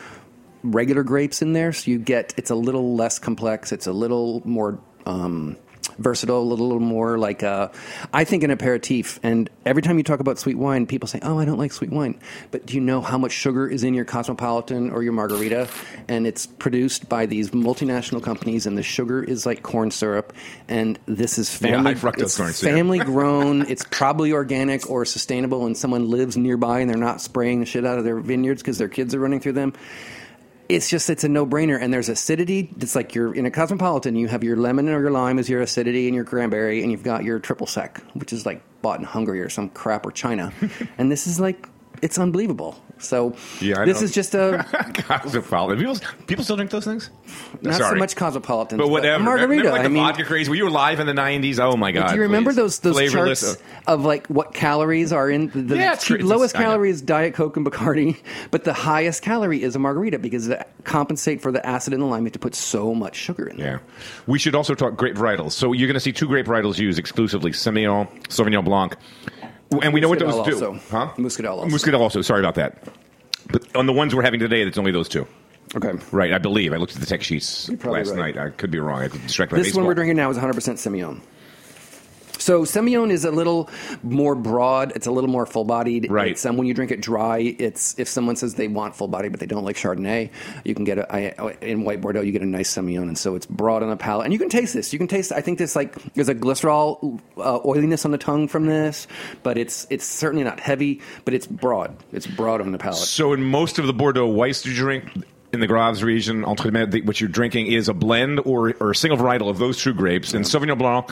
Speaker 5: regular grapes in there. So you get it's a little less complex. It's a little more um, versatile, a little more like uh, I think an aperitif. And every time you talk about sweet wine, people say, "Oh, I don't like sweet wine." But do you know how much sugar is in your Cosmopolitan or your Margarita? And it's produced by these multinational companies, and the sugar is like corn syrup. And this is family.
Speaker 4: fructose
Speaker 5: it's family grown. It's probably organic or sustainable, and someone lives nearby, and they're not spraying the shit out of their vineyards because their kids are running through them it's just it's a no-brainer. And there's acidity it's like you're in a cosmopolitan you have your lemon or your lime as your acidity and your cranberry and you've got your triple sec which is like bought in hungary or some crap or china. And this is like it's unbelievable. So
Speaker 4: Yeah, I
Speaker 5: this is just a
Speaker 4: Cosmopolitan. People, people still drink those things?
Speaker 5: not so much cosmopolitan,
Speaker 4: But whatever.
Speaker 5: margarita.
Speaker 4: Remember, like
Speaker 5: I
Speaker 4: the
Speaker 5: mean,
Speaker 4: vodka craze where you were live in the '90s. Oh my god!
Speaker 5: do you remember
Speaker 4: please.
Speaker 5: those those
Speaker 4: Flavorless.
Speaker 5: charts of like what calories are in the, the
Speaker 4: Yeah,
Speaker 5: cheap- lowest
Speaker 4: I
Speaker 5: calorie is Diet Coke and Bacardi, but the highest calorie is a margarita because to compensate for the acid in the lime, you have to put so much sugar in there.
Speaker 4: Yeah. We should also talk grape varietals. So you're going to see two grape varietals used exclusively: Semillon, Sauvignon Blanc, and we know what those
Speaker 5: Muscadel
Speaker 4: do.
Speaker 5: also.
Speaker 4: Huh?
Speaker 5: Muscadel also.
Speaker 4: Muscadel also. Sorry about that. But on the ones we're having today, it's only those two.
Speaker 5: Okay.
Speaker 4: Right, I believe. I looked at the tech sheets last
Speaker 5: right.
Speaker 4: night. I could be wrong. I could distract by
Speaker 5: This
Speaker 4: baseball.
Speaker 5: one we're drinking now is 100% Semillon. So Semillon is a little more broad. It's a little more full bodied.
Speaker 4: Right.
Speaker 5: Um, when you drink it dry, it's if someone says they want full body but they don't like Chardonnay, you can get a I, in white Bordeaux. You get a nice Semillon, and so it's broad on the palate, and you can taste this. You can taste. I think this like there's a glycerol uh, oiliness on the tongue from this, but it's it's certainly not heavy, but it's broad. It's broad on the palate.
Speaker 4: So in most of the Bordeaux whites you drink in the Graves region, entre what you're drinking is a blend or, or a single varietal of those two grapes. And Sauvignon Blanc,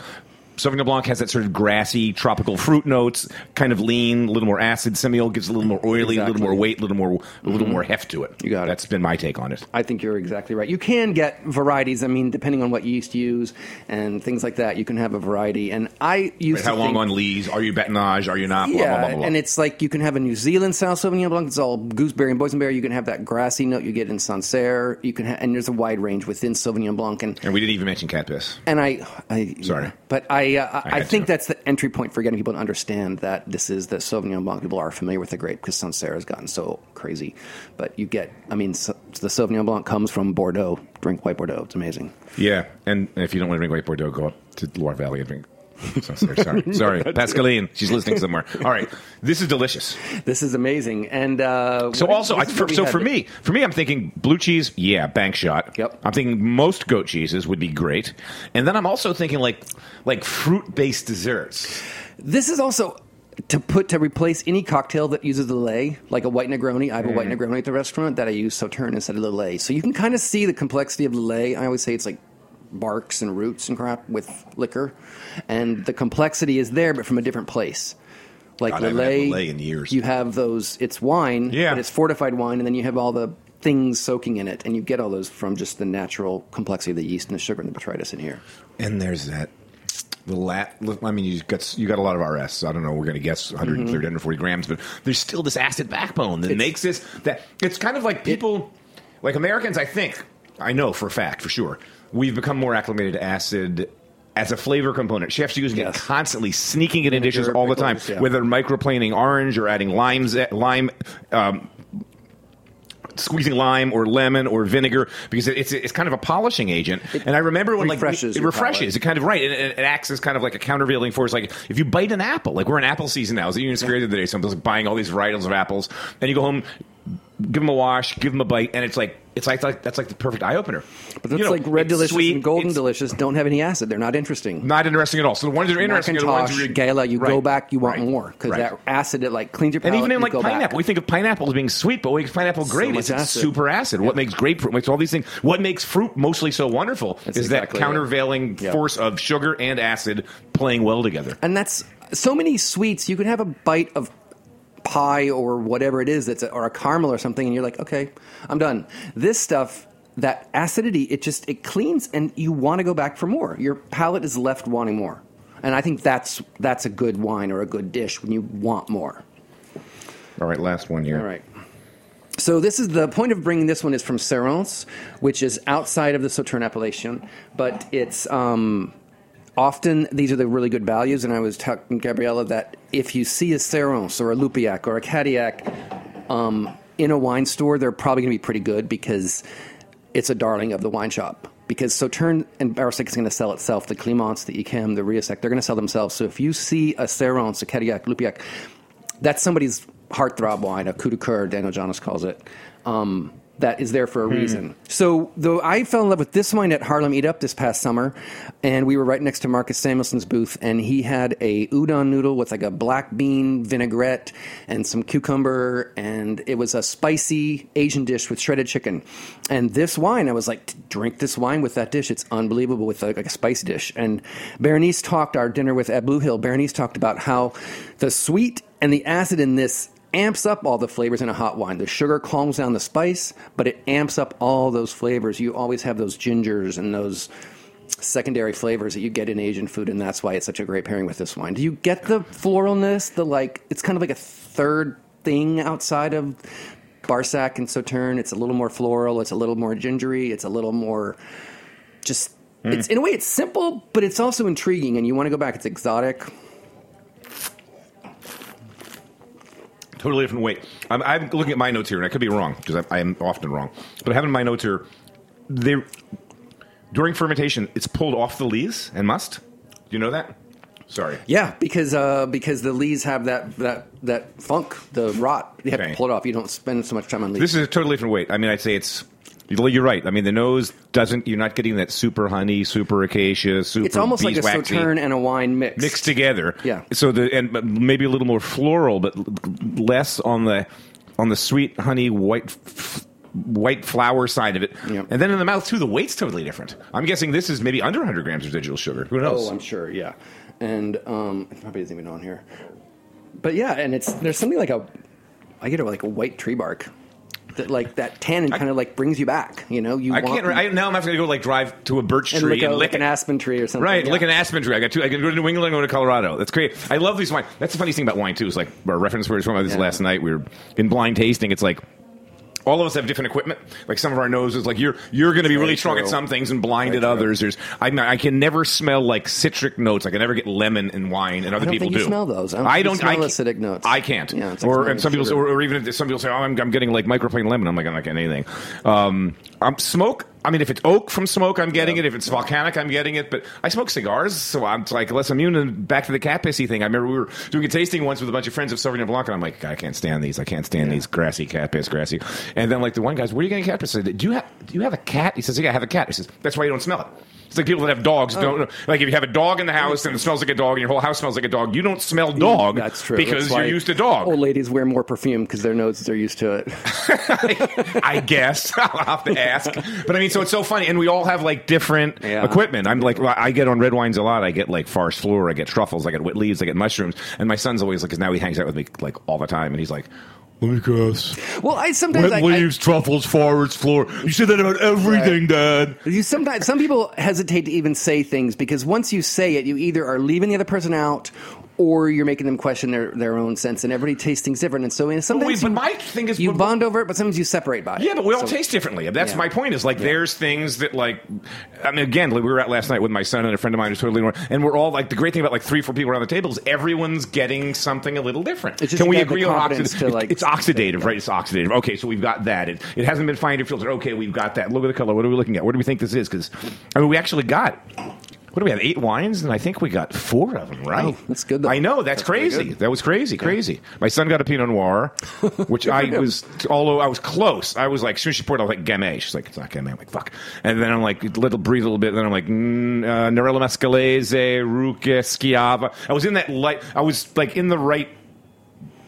Speaker 4: Sauvignon Blanc has that sort of grassy, tropical fruit notes, kind of lean, a little more acid. Semillon gives a little more oily, a little more weight, a little more, a little mm-hmm. more heft to it.
Speaker 5: You got it.
Speaker 4: That's been my take on it.
Speaker 5: I think you're exactly right. You can get varieties. I mean, depending on what yeast you use and things like that, you can have a variety. And I used
Speaker 4: Right, how long
Speaker 5: think,
Speaker 4: on lees? Are you batonnage? Are you not? Blah,
Speaker 5: Yeah,
Speaker 4: blah, blah,
Speaker 5: and it's like you can have a New Zealand style Sauvignon Blanc. It's all gooseberry and boysenberry. You can have that grassy note you get in Sancerre. You can, ha- and there's a wide range within Sauvignon Blanc. And
Speaker 4: and we didn't even mention cat piss.
Speaker 5: and I, I
Speaker 4: Sorry.
Speaker 5: but I, uh, I,
Speaker 4: I
Speaker 5: think
Speaker 4: to.
Speaker 5: that's the entry point for getting people to understand that this is the Sauvignon Blanc. People are familiar with the grape because Sancerre has gotten so crazy. But you get, I mean, so, the Sauvignon Blanc comes from Bordeaux. Drink white Bordeaux. It's amazing.
Speaker 4: Yeah, and if you don't want to drink white Bordeaux, go up to Loire Valley and drink. So, sorry, sorry, sorry. Pascaline, she's listening somewhere. All right, this is delicious.
Speaker 5: This is amazing. And uh,
Speaker 4: So also, I, for, so for me, for me, I'm thinking blue cheese. Yeah, bank shot.
Speaker 5: Yep.
Speaker 4: I'm thinking most goat cheeses would be great, and then I'm also thinking like like fruit based desserts.
Speaker 5: This is also to put to replace any cocktail that uses the lay, like a white Negroni. I have a white
Speaker 4: Mm.
Speaker 5: Negroni at the restaurant that I use Sauterne instead of the lay. So you can kind of see the complexity of the lay. I always say it's like barks and roots and crap with liquor, and the complexity is there, but from a different place. Like
Speaker 4: God, I haven't had
Speaker 5: Lillet,
Speaker 4: Lillet in years.
Speaker 5: you have those. It's wine,
Speaker 4: Yeah.
Speaker 5: but it's fortified wine, and then you have all the things soaking in it, and you get all those from just the natural complexity of the yeast and the sugar and the botrytis in here.
Speaker 4: And there's that. The lat, I mean, you got you got a lot of RS. I don't know. We're going mm-hmm. to guess 130, 140 grams, but there's still this acid backbone that
Speaker 5: It's-
Speaker 4: makes this. That it's kind of like people, like Americans. I think I know for a fact, for sure, we've become more acclimated to acid as a flavor component. Chefs using
Speaker 5: Yes.
Speaker 4: it constantly, sneaking it in dishes all the time,
Speaker 5: yeah.
Speaker 4: whether microplaning orange or adding limes, lime. Um, squeezing lime or lemon or vinegar because it's it's kind of a polishing agent. and I remember when
Speaker 5: refreshes
Speaker 4: like it refreshes.
Speaker 5: palate.
Speaker 4: It kind of right. It, it, it acts as kind of like a countervailing force. Like if you bite an apple, like we're in apple season now. Is even scary the other day. Someone's like buying all these varietals of apples, and you go home, give them a wash, give them a bite, and it's like it's like, like that's like the perfect eye opener.
Speaker 5: But that's
Speaker 4: You know,
Speaker 5: like red delicious
Speaker 4: sweet,
Speaker 5: and golden delicious don't have any acid. They're not interesting.
Speaker 4: Not interesting at all. So the ones that are interesting are the ones
Speaker 5: Macintosh,
Speaker 4: where you,
Speaker 5: Gala, you go back, you want
Speaker 4: right,
Speaker 5: more because
Speaker 4: right.
Speaker 5: that acid it like cleans your palate.
Speaker 4: And even in like
Speaker 5: go back.
Speaker 4: pineapple, we think of pineapple as being sweet, but what makes pineapple great
Speaker 5: much
Speaker 4: is
Speaker 5: acid.
Speaker 4: super acid. What makes grapefruit, makes all these things. What makes fruit mostly so wonderful
Speaker 5: That's
Speaker 4: is
Speaker 5: exactly
Speaker 4: that countervailing
Speaker 5: Yeah.
Speaker 4: force of sugar and acid playing well together.
Speaker 5: and that's so many sweets. You can have a bite of pie or whatever it is that's a, or a caramel or something, and you're like, okay, I'm done. This stuff. That acidity, it just it cleans, and you want to go back for more. Your palate is left wanting more, and I think that's that's a good wine or a good dish when you want more.
Speaker 4: All right, last one here.
Speaker 5: All right. So this is the point of bringing this one is from Cérons, which is outside of the Sauterne appellation, but it's um, often these are the really good values. And I was talking to Gabriella that if you see a Cérons or a Loupiac or a Cadillac um, in a wine store, they're probably going to be pretty good because it's a darling of the wine shop. Because Sauterne and Barsac is going to sell itself. The Climens, the Yquem, the Rieussec, they're going to sell themselves. So if you see a Cérons, a Cadillac, Loupiac, that's somebody's heartthrob wine, a coup de coeur, Daniel Johnnes calls it. Um, that is there for a hmm. reason. So, though I fell in love with this wine at Harlem Eat Up this past summer, and we were right next to Marcus Samuelsson's booth, and he had a udon noodle with like a black bean vinaigrette and some cucumber, and it was a spicy Asian dish with shredded chicken. And this wine, I was like, drink this wine with that dish. It's unbelievable with like, a spicy dish. And Berenice talked our dinner with at Blue Hill. Berenice talked about how the sweet and the acid in this amps up all the flavors in a hot wine. The sugar calms down the spice, but it amps up all those flavors. You always have those gingers and those secondary flavors that you get in Asian food, and that's why it's such a great pairing with this wine. Do you get the floralness? The like, it's kind of like a third thing outside of Barsac and Sauterne. It's a little more floral. It's a little more gingery. It's a little more just. Hmm. It's in a way it's simple, but it's also intriguing, and you want to go back. It's exotic.
Speaker 4: Totally different weight. I'm, I'm looking at my notes here, and I could be wrong because I, I am often wrong. But having my notes here, they during fermentation, it's pulled off the lees and must. Do you know that? Sorry.
Speaker 5: Yeah, because uh, because the lees have that that that funk, the rot. You have
Speaker 4: Okay.
Speaker 5: to pull it off. You don't spend so much time on lees.
Speaker 4: This is a totally different weight. I mean, I'd say it's. Well you're right. I mean, the nose doesn't. You're not getting that super honey, super acacia, super.
Speaker 5: it's almost like a sauterne and a wine mix.
Speaker 4: mixed together.
Speaker 5: Yeah.
Speaker 4: So the and maybe a little more floral, but less on the on the sweet honey white. F- White flower side of it,
Speaker 5: Yep.
Speaker 4: and then in the mouth too. The weight's totally different. I'm guessing this is maybe under 100 grams of digital sugar. Who knows?
Speaker 5: Oh, I'm sure. Yeah, and um, it probably isn't even on here. But yeah, and it's there's something like a I get it like a white tree bark that like that tannin kind of like brings you back. You know, you
Speaker 4: I can't. I, now I'm having to go like drive to a birch
Speaker 5: and
Speaker 4: tree
Speaker 5: lick, a,
Speaker 4: and
Speaker 5: lick
Speaker 4: lick
Speaker 5: an aspen tree or something.
Speaker 4: Right,
Speaker 5: yeah.
Speaker 4: like an aspen tree. I got two. I can go to New England, go to Colorado. That's great. I love these wine. That's the funny thing about wine too. Is like our reference we were talking about this
Speaker 5: Yeah.
Speaker 4: last night. We were in blind tasting. It's like. All of us have different equipment. Like some of our noses, like you're you're going to be
Speaker 5: Very
Speaker 4: really strong at some things and blind
Speaker 5: Very
Speaker 4: at
Speaker 5: true.
Speaker 4: others. There's I, I can never smell like citric notes. I can never get lemon in wine, and other
Speaker 5: don't
Speaker 4: people
Speaker 5: think you
Speaker 4: do.
Speaker 5: smell those. I don't you
Speaker 4: don't.
Speaker 5: smell
Speaker 4: I
Speaker 5: acidic notes.
Speaker 4: I can't.
Speaker 5: Yeah, it's like
Speaker 4: or and some people, or, or even some people say, "Oh, I'm, I'm getting like microplane lemon." I'm like, I'm not getting anything. Um, I'm smoke. I mean, if it's oak from smoke, I'm getting it. If it's volcanic, I'm getting it. But I smoke cigars, so I'm like less immune. And back to the cat pissy thing. I remember we were doing a tasting once with a bunch of friends of Sauvignon Blanc, and I'm like, I can't stand these. I can't stand these grassy cat piss, grassy. And then like the one guy's, where are you getting cat piss? I said, do you have do you have a cat? He says, Yeah, I have a cat. He says, that's why you don't smell it. It's like people that have dogs don't
Speaker 5: Oh.
Speaker 4: like if you have a dog in the house and it smells like a dog and your whole house smells like a dog, you don't smell mm, dog
Speaker 5: That's true.
Speaker 4: because
Speaker 5: That's
Speaker 4: you're used to dog.
Speaker 5: Old ladies wear more perfume because their noses are used to it.
Speaker 4: I guess I'll have to ask. But I mean, so it's so funny, and we all have like different
Speaker 5: Yeah.
Speaker 4: equipment. I'm like, I get on red wines a lot. I get like farce floor, I get truffles, I get wet leaves, I get mushrooms, and my son's always like, because now he hangs out with me like all the time, and he's like. Let me guess.
Speaker 5: well, I sometimes
Speaker 4: Wet
Speaker 5: I, I,
Speaker 4: leaves, truffles, forest floor. You say that about everything, Dad.
Speaker 5: You sometimes some people hesitate to even say things because once you say it, you either are leaving the other person out or you're making them question their, their own sense. And everybody tastes things different. And so and sometimes
Speaker 4: wait, but
Speaker 5: you,
Speaker 4: my thing is-
Speaker 5: you bond over it, but sometimes you separate by it.
Speaker 4: Yeah, but we all
Speaker 5: So-
Speaker 4: taste differently. That's
Speaker 5: Yeah.
Speaker 4: my point. Is like there's things that like, I mean, again, like we were out last night with my son and a friend of mine who's totally normal, and we're all like the great thing about like three, four people around the table is everyone's getting something a little different.
Speaker 5: It's just
Speaker 4: Can we agree on oxidative?
Speaker 5: to, like-
Speaker 4: it's oxidative, right? It's oxidative. Okay, so we've got that. It, it hasn't been finely filtered. Okay, we've got that. Look at the color. What are we looking at? What do we think this is? Because I mean, we actually got. What do we have? Eight wines, and I think we got four of them. Right?
Speaker 5: Oh, that's good, though.
Speaker 4: I know that's,
Speaker 5: That's
Speaker 4: crazy. That was crazy, crazy. My son got a Pinot Noir, which I was, although I was close. I was like, as soon as she poured, I was like, Gamay. She's like, it's not Gamay. I'm like, fuck. And then I'm like, little breathe a little bit. And Then I'm like, mm, uh, Nerello Mascalese, Ruché, Schiava. I was in that light. I was like in the right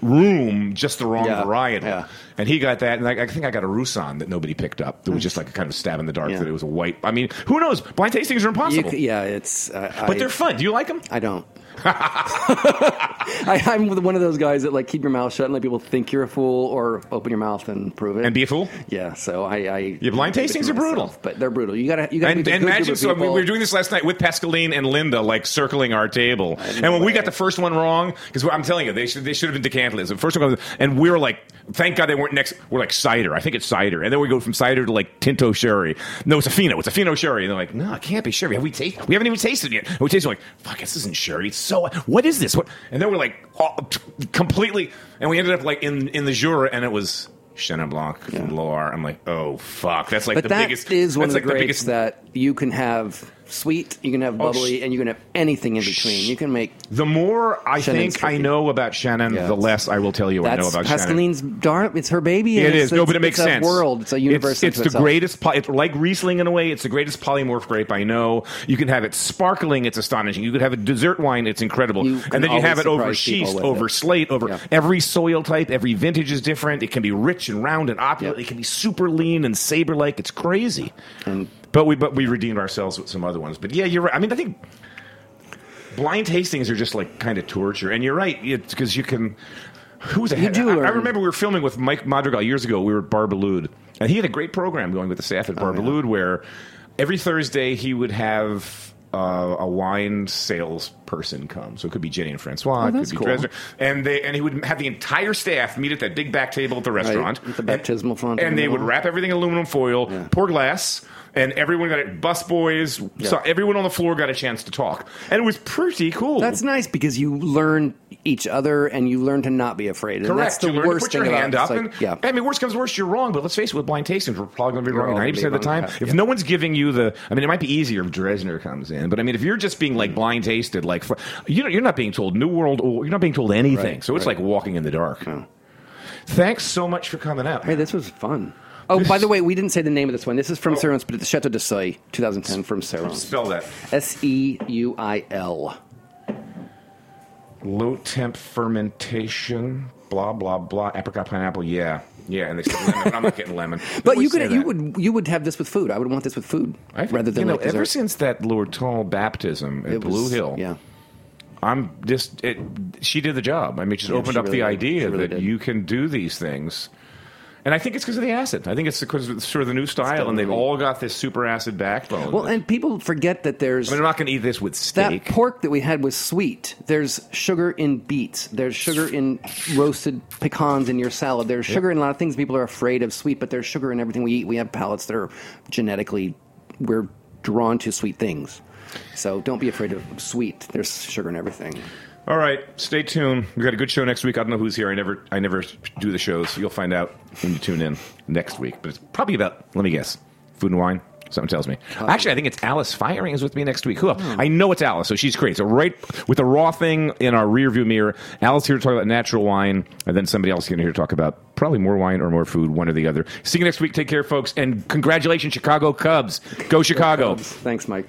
Speaker 4: room, just the wrong
Speaker 5: Yeah,
Speaker 4: variety.
Speaker 5: yeah.
Speaker 4: And he got that, and I, I think I got a Roussanne that nobody picked up. That was just like a kind of stab in the dark
Speaker 5: Yeah.
Speaker 4: that it was a white. I mean, who knows? Blind tastings are impossible.
Speaker 5: c- yeah, it's. Uh,
Speaker 4: but
Speaker 5: I,
Speaker 4: they're fun. Do you like them?
Speaker 5: I don't. I, I'm one of those guys that like keep your mouth shut and let people think you're a fool, or open your mouth and prove it.
Speaker 4: And be a fool?
Speaker 5: Yeah, so I. I
Speaker 4: Yeah, blind tastings are brutal.
Speaker 5: but they're brutal. You gotta, you gotta
Speaker 4: and,
Speaker 5: be
Speaker 4: and imagine so we, were doing this last night with Pascaline and Linda like circling our table. And when we got the first one wrong because I'm telling you they should they should have been decantless the first one was- and we were like thank God they weren't next we're like cider. I think it's cider. And then we go from cider to like Tinto sherry. No it's a Fino. It's a Fino sherry. And they're like no it can't be sherry. Have we taste we haven't even tasted it yet. And we tasted it like fuck this isn't sherry. It's so what is this? What? And then we're like all, completely and we ended up like in in the Jura and it was Chenin Blanc from Loire I'm like oh fuck. That's like
Speaker 5: but
Speaker 4: the
Speaker 5: that
Speaker 4: biggest
Speaker 5: is one
Speaker 4: that's
Speaker 5: of the
Speaker 4: like
Speaker 5: greats that you can have sweet, you can have
Speaker 4: Oh,
Speaker 5: bubbly,
Speaker 4: sh-
Speaker 5: and you can have anything in between. You can make
Speaker 4: The more I
Speaker 5: Shannon's
Speaker 4: think I know about Chenin,
Speaker 5: Yeah,
Speaker 4: the less I will tell you I know
Speaker 5: that's
Speaker 4: about Chenin.
Speaker 5: Pascaline's darn. It's her baby. and it's,
Speaker 4: no, but it makes
Speaker 5: it's
Speaker 4: sense.
Speaker 5: A world. It's a universe.
Speaker 4: It's, it's the greatest. poly- It's like Riesling in a way. It's the greatest polymorph grape I know. You can have it sparkling. It's astonishing. You could have a dessert wine. It's incredible. And then you have it over
Speaker 5: surprise people
Speaker 4: schist,
Speaker 5: with
Speaker 4: over
Speaker 5: it.
Speaker 4: slate, over
Speaker 5: Yeah.
Speaker 4: every soil type. Every vintage is different. It can be rich and round and opulent. It can be super lean and saber like. It's crazy.
Speaker 5: And-
Speaker 4: but we but we redeemed ourselves with some other ones. But yeah, you're right. I mean, I think blind tastings are just like kind of torture. And you're right, because you can. Who was
Speaker 5: You
Speaker 4: ahead?
Speaker 5: do
Speaker 4: I, I remember we were filming with Mike Madrigal years ago. We were at Bar Boulud, and he had a great program going with the staff
Speaker 5: Oh,
Speaker 4: at Bar Boulud, where every Thursday he would have uh, a wine salesperson come. So it could be Jenny and Francois,
Speaker 5: Oh,
Speaker 4: it could be
Speaker 5: cool.
Speaker 4: Dresner, and they and he would have the entire staff meet at that big back table at the restaurant,
Speaker 5: with the
Speaker 4: And-
Speaker 5: baptismal font
Speaker 4: and
Speaker 5: the
Speaker 4: they would wrap everything in aluminum foil,
Speaker 5: Yeah.
Speaker 4: pour glass. And everyone got it. Bus boys, so everyone on the floor got a chance to talk, and it was pretty cool.
Speaker 5: That's nice because you learn each other and you learn to not be afraid. And
Speaker 4: Correct.
Speaker 5: that's the
Speaker 4: you learn
Speaker 5: worst
Speaker 4: to put
Speaker 5: thing
Speaker 4: your hand up.
Speaker 5: It's
Speaker 4: and,
Speaker 5: yeah.
Speaker 4: I mean, worst comes worst, you're wrong. But let's face it, with blind tastings, we're probably going to be wrong ninety percent of the time. If
Speaker 5: yeah.
Speaker 4: no one's giving you the, I mean, it might be easier if Dresner comes in, but I mean, if you're just being like mm-hmm. blind tasted, like you know, you're not being told New World, or you're not being told anything.
Speaker 5: Right,
Speaker 4: so it's
Speaker 5: right.
Speaker 4: like walking in the dark. Thanks so much for coming out.
Speaker 5: Hey, this was fun. Oh, by the way, we didn't say the name of this one. This is from oh. Cérons, but it's Chateau de Seuil, 2010 from Cérons.
Speaker 4: Spell that.
Speaker 5: S E U I L.
Speaker 4: Low temp fermentation. Blah blah blah. Apricot pineapple. Yeah, yeah. And they said lemon. but I'm not getting lemon.
Speaker 5: But you could you would you would have this with food. I would want this with food
Speaker 4: I think,
Speaker 5: rather than
Speaker 4: you know,
Speaker 5: like
Speaker 4: ever since that Lourdes baptism at
Speaker 5: It was-
Speaker 4: Blue Hill,
Speaker 5: Yeah.
Speaker 4: I'm just it, she did the job. I mean, she's
Speaker 5: Yeah,
Speaker 4: opened
Speaker 5: she
Speaker 4: up
Speaker 5: really
Speaker 4: the
Speaker 5: did.
Speaker 4: idea
Speaker 5: really
Speaker 4: that
Speaker 5: did.
Speaker 4: you can do these things. And I think it's because of the acid. I think it's because of sort of the new style, and they've all got this super acid backbone.
Speaker 5: Well, and people forget that there's
Speaker 4: I mean, I'm not going to eat this with steak.
Speaker 5: that pork that we had was sweet. There's sugar in beets. There's sugar in roasted pecans in your salad. There's sugar in a lot of things. People are afraid of sweet, but there's sugar in everything we eat. We have palates that are genetically we're drawn to sweet things. So don't be afraid of sweet. There's sugar in everything.
Speaker 4: All right, stay tuned. We got a good show next week. I don't know who's here. I never, I never do the shows. You'll find out when you tune in next week. But it's probably about. Let me guess. Food and wine. Something tells me. Actually, I think it's Alice Feiring is with me next week. Who? else? Hmm. I know it's Alice, so she's great. So right with the raw thing in our rear view mirror, Alice here to talk about natural wine, and then somebody else going to here to talk about probably more wine or more food, one or the other. See you next week. Take care, folks, and congratulations, Chicago Cubs. Go Chicago.
Speaker 5: Thanks, Mike.